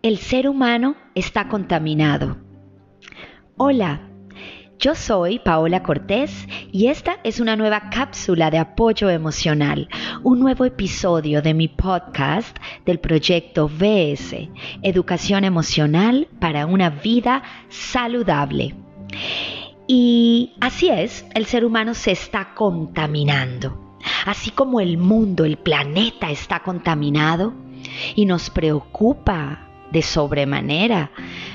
El ser humano está contaminado. Hola, yo soy Paola Cortés y esta es una nueva cápsula de apoyo emocional, un nuevo episodio de mi podcast del proyecto VS, Educación Emocional para una vida saludable. Y así es, el ser humano se está contaminando. Así como el mundo, el planeta está contaminado y nos preocupa de sobremanera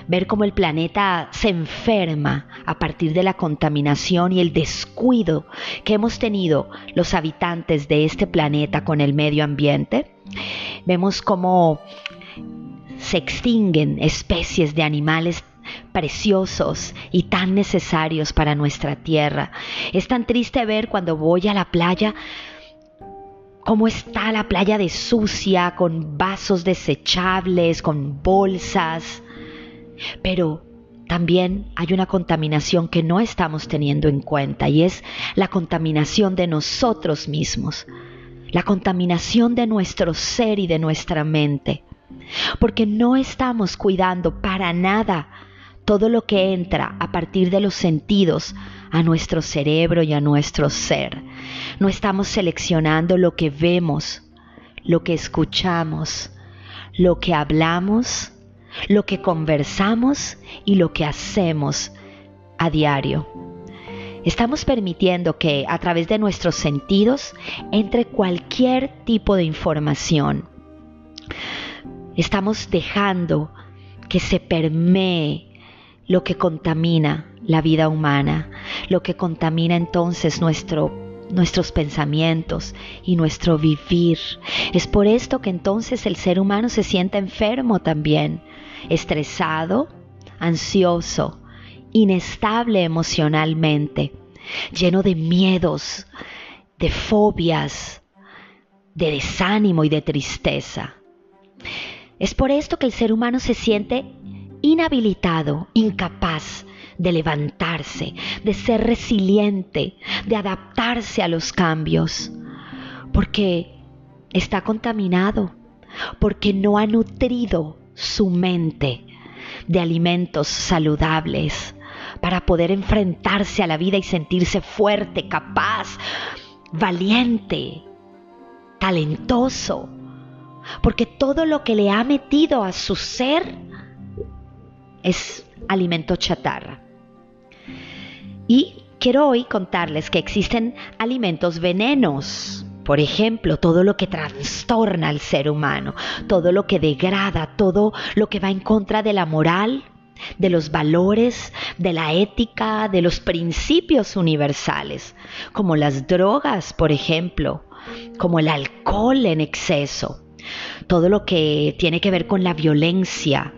ver cómo el planeta se enferma a partir de la contaminación y el descuido que hemos tenido los habitantes de este planeta con el medio ambiente. Vemos cómo se extinguen especies de animales preciosos y tan necesarios para nuestra tierra. Es tan triste ver cuando voy a la playa cómo está la playa de sucia, con vasos desechables, con bolsas. Pero también hay una contaminación que no estamos teniendo en cuenta y es la contaminación de nosotros mismos, la contaminación de nuestro ser y de nuestra mente, porque no estamos cuidando para nada todo lo que entra a partir de los sentidos a nuestro cerebro y a nuestro ser. No estamos seleccionando lo que vemos, lo que escuchamos, lo que hablamos, lo que conversamos y lo que hacemos a diario. Estamos permitiendo que a través de nuestros sentidos entre cualquier tipo de información. Estamos dejando que se permee lo que contamina la vida humana, lo que contamina entonces nuestro nuestros pensamientos y nuestro vivir. Es por esto que entonces el ser humano se siente enfermo también, estresado, ansioso, inestable emocionalmente, lleno de miedos, de fobias, de desánimo y de tristeza. Es por esto que el ser humano se siente inhabilitado, incapaz de levantarse, de ser resiliente, de adaptarse a los cambios, porque está contaminado, porque no ha nutrido su mente de alimentos saludables para poder enfrentarse a la vida y sentirse fuerte, capaz, valiente, talentoso, porque todo lo que le ha metido a su ser es alimento chatarra. Y quiero hoy contarles que existen alimentos venenos. Por ejemplo, todo lo que trastorna al ser humano, todo lo que degrada, todo lo que va en contra de la moral, de los valores, de la ética, de los principios universales, como las drogas, por ejemplo, como el alcohol en exceso, todo lo que tiene que ver con la violencia,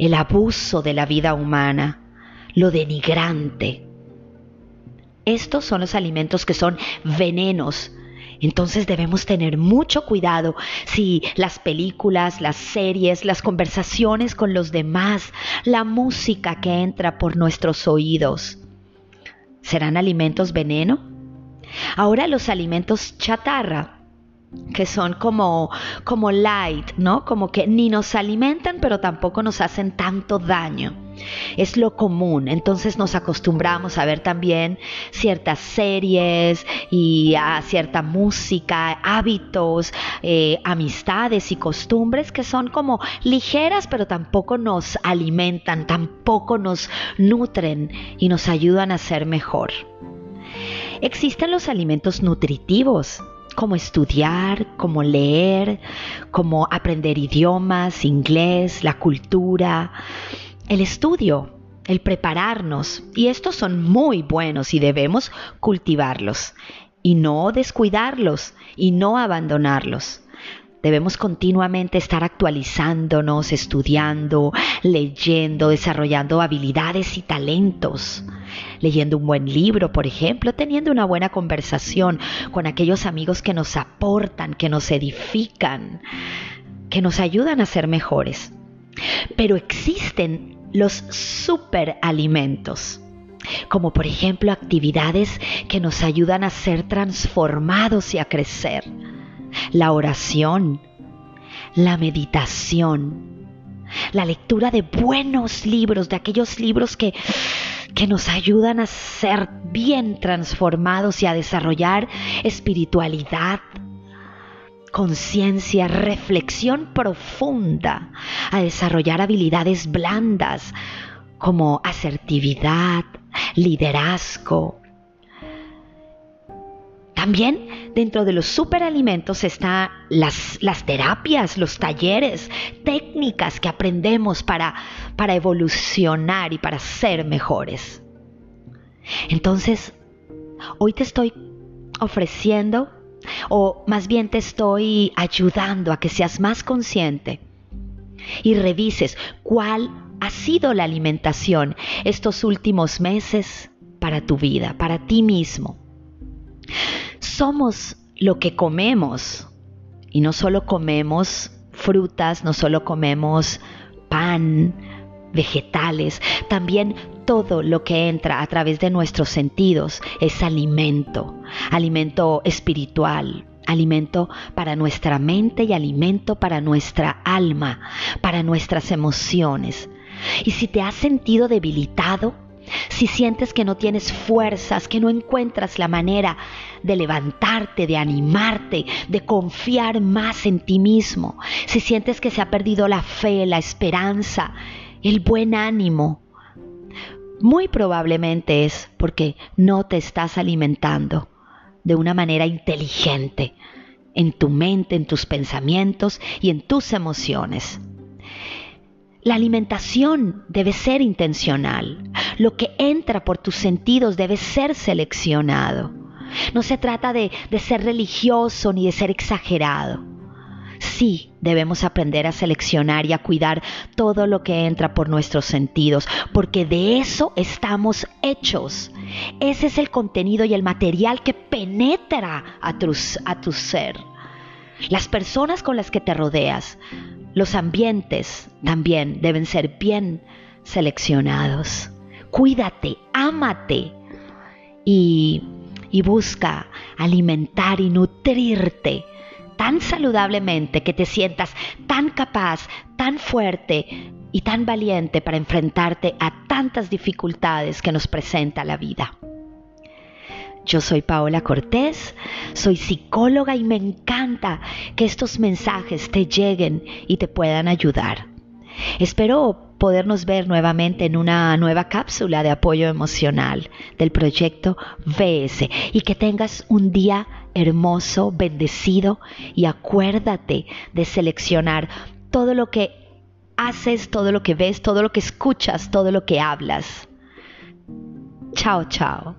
el abuso de la vida humana, lo denigrante. Estos son los alimentos que son venenos. Entonces debemos tener mucho cuidado si las películas, las series, las conversaciones con los demás, la música que entra por nuestros oídos, ¿serán alimentos veneno? Ahora los alimentos chatarra que son como, como light, ¿no? Como que ni nos alimentan, pero tampoco nos hacen tanto daño. Es lo común, entonces nos acostumbramos a ver también ciertas series y a cierta música, hábitos, eh, amistades y costumbres que son como ligeras, pero tampoco nos alimentan, tampoco nos nutren y nos ayudan a ser mejor. Existen los alimentos nutritivos, como estudiar, como leer, como aprender idiomas, inglés, la cultura, el estudio, el prepararnos. Y estos son muy buenos y debemos cultivarlos y no descuidarlos y no abandonarlos. Debemos continuamente estar actualizándonos, estudiando, leyendo, desarrollando habilidades y talentos leyendo un buen libro, por ejemplo, teniendo una buena conversación con aquellos amigos que nos aportan, que nos edifican, que nos ayudan a ser mejores. Pero existen los superalimentos, como por ejemplo actividades que nos ayudan a ser transformados y a crecer. La oración, la meditación, la lectura de buenos libros, de aquellos libros que, que nos ayudan a ser bien transformados y a desarrollar espiritualidad, conciencia, reflexión profunda, a desarrollar habilidades blandas como asertividad, liderazgo. También dentro de los superalimentos están las, terapias, los talleres, técnicas que aprendemos para, para evolucionar y para ser mejores. Entonces, hoy te estoy ofreciendo o más bien te estoy ayudando a que seas más consciente y revises cuál ha sido la alimentación estos últimos meses para tu vida, para ti mismo. Somos lo que comemos y no solo comemos frutas, no solo comemos pan, vegetales, también todo lo que entra a través de nuestros sentidos es alimento, alimento espiritual, alimento para nuestra mente y alimento para nuestra alma, para nuestras emociones. Y si te has sentido debilitado, si sientes que no tienes fuerzas, que no encuentras la manera de levantarte, de animarte, de confiar más en ti mismo, si sientes que se ha perdido la fe, la esperanza, el buen ánimo, muy probablemente es porque no te estás alimentando de una manera inteligente en tu mente, en tus pensamientos y en tus emociones. La alimentación debe ser intencional. Lo que entra por tus sentidos debe ser seleccionado. No se trata de, de ser religioso ni de ser exagerado sí debemos aprender a seleccionar y a cuidar todo lo que entra por nuestros sentidos, porque de eso estamos hechos. Ese es el contenido y el material que penetra a tu, a tu ser. Las personas con las que te rodeas, los ambientes también deben ser bien seleccionados. Cuídate, ámate y, y busca alimentar y nutrirte tan saludablemente que te sientas tan capaz, tan fuerte y tan valiente para enfrentarte a tantas dificultades que nos presenta la vida. Yo soy Paola Cortés, soy psicóloga y me encanta que estos mensajes te lleguen y te puedan ayudar. Espero podernos ver nuevamente en una nueva cápsula de apoyo emocional del proyecto VS y que tengas un día hermoso, bendecido y acuérdate de seleccionar todo lo que haces, todo lo que ves, todo lo que escuchas, todo lo que hablas. Chao, chao.